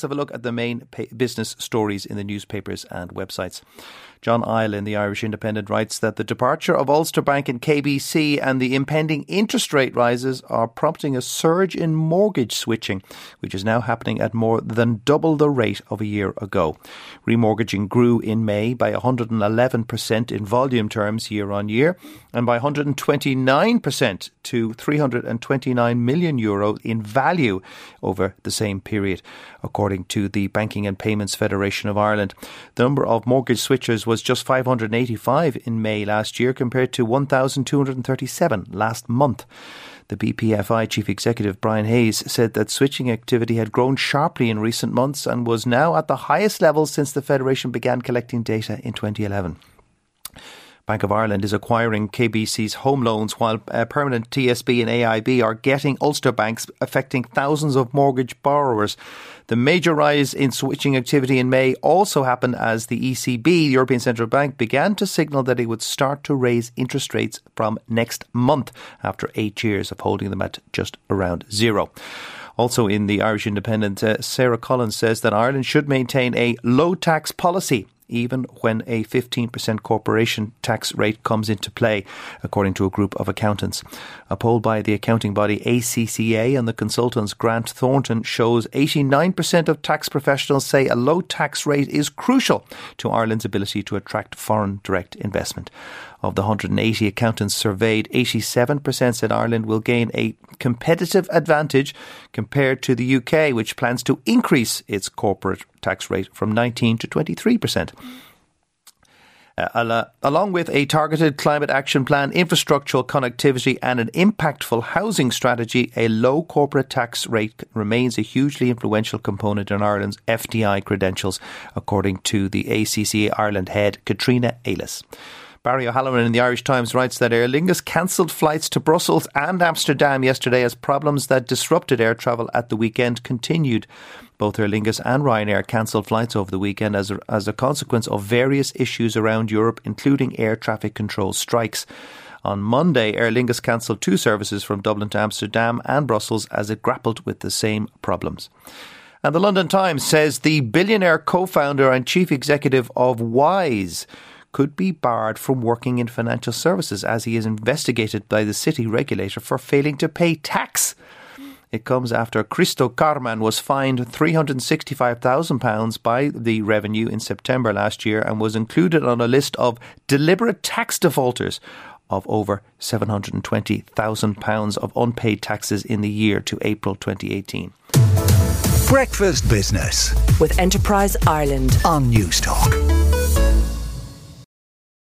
Let's have a look at the main business stories in the newspapers and websites. John Isle in the Irish Independent writes that the departure of Ulster Bank and KBC and the impending interest rate rises are prompting a surge in mortgage switching, which is now happening at more than double the rate of a year ago. Remortgaging grew in May by 111% in volume terms year on year and by 129% to 329 million euro in value over the same period, according to the Banking and Payments Federation of Ireland. The number of mortgage switchers was just 585 in May last year compared to 1,237 last month. The BPFI chief executive Brian Hayes said that switching activity had grown sharply in recent months and was now at the highest level since the Federation began collecting data in 2011. Bank of Ireland is acquiring KBC's home loans while uh, permanent TSB and AIB are getting Ulster banks, affecting thousands of mortgage borrowers. The major rise in switching activity in May also happened as the ECB, the European Central Bank, began to signal that it would start to raise interest rates from next month after eight years of holding them at just around zero. Also in the Irish Independent, uh, Sarah Collins says that Ireland should maintain a low tax policy even when a 15% corporation tax rate comes into play, according to a group of accountants. A poll by the accounting body ACCA and the consultants Grant Thornton shows 89% of tax professionals say a low tax rate is crucial to Ireland's ability to attract foreign direct investment. Of the 180 accountants surveyed, 87% said Ireland will gain a competitive advantage compared to the UK, which plans to increase its corporate tax rate from 19 to 23%. Uh, along with a targeted climate action plan, infrastructural connectivity, and an impactful housing strategy, a low corporate tax rate remains a hugely influential component in Ireland's FDI credentials, according to the ACCA Ireland head, Katrina Aylis. Barry O'Halloran in the Irish Times writes that Aer Lingus cancelled flights to Brussels and Amsterdam yesterday as problems that disrupted air travel at the weekend continued. Both Aer Lingus and Ryanair cancelled flights over the weekend as a, as a consequence of various issues around Europe, including air traffic control strikes. On Monday, Aer Lingus cancelled two services from Dublin to Amsterdam and Brussels as it grappled with the same problems. And the London Times says the billionaire co founder and chief executive of Wise could be barred from working in financial services as he is investigated by the city regulator for failing to pay tax. It comes after Kristo Käärmann was fined £365,000 by the revenue in September last year and was included on a list of deliberate tax defaulters of over £720,000 of unpaid taxes in the year to April 2018. Breakfast Business with Enterprise Ireland on Newstalk.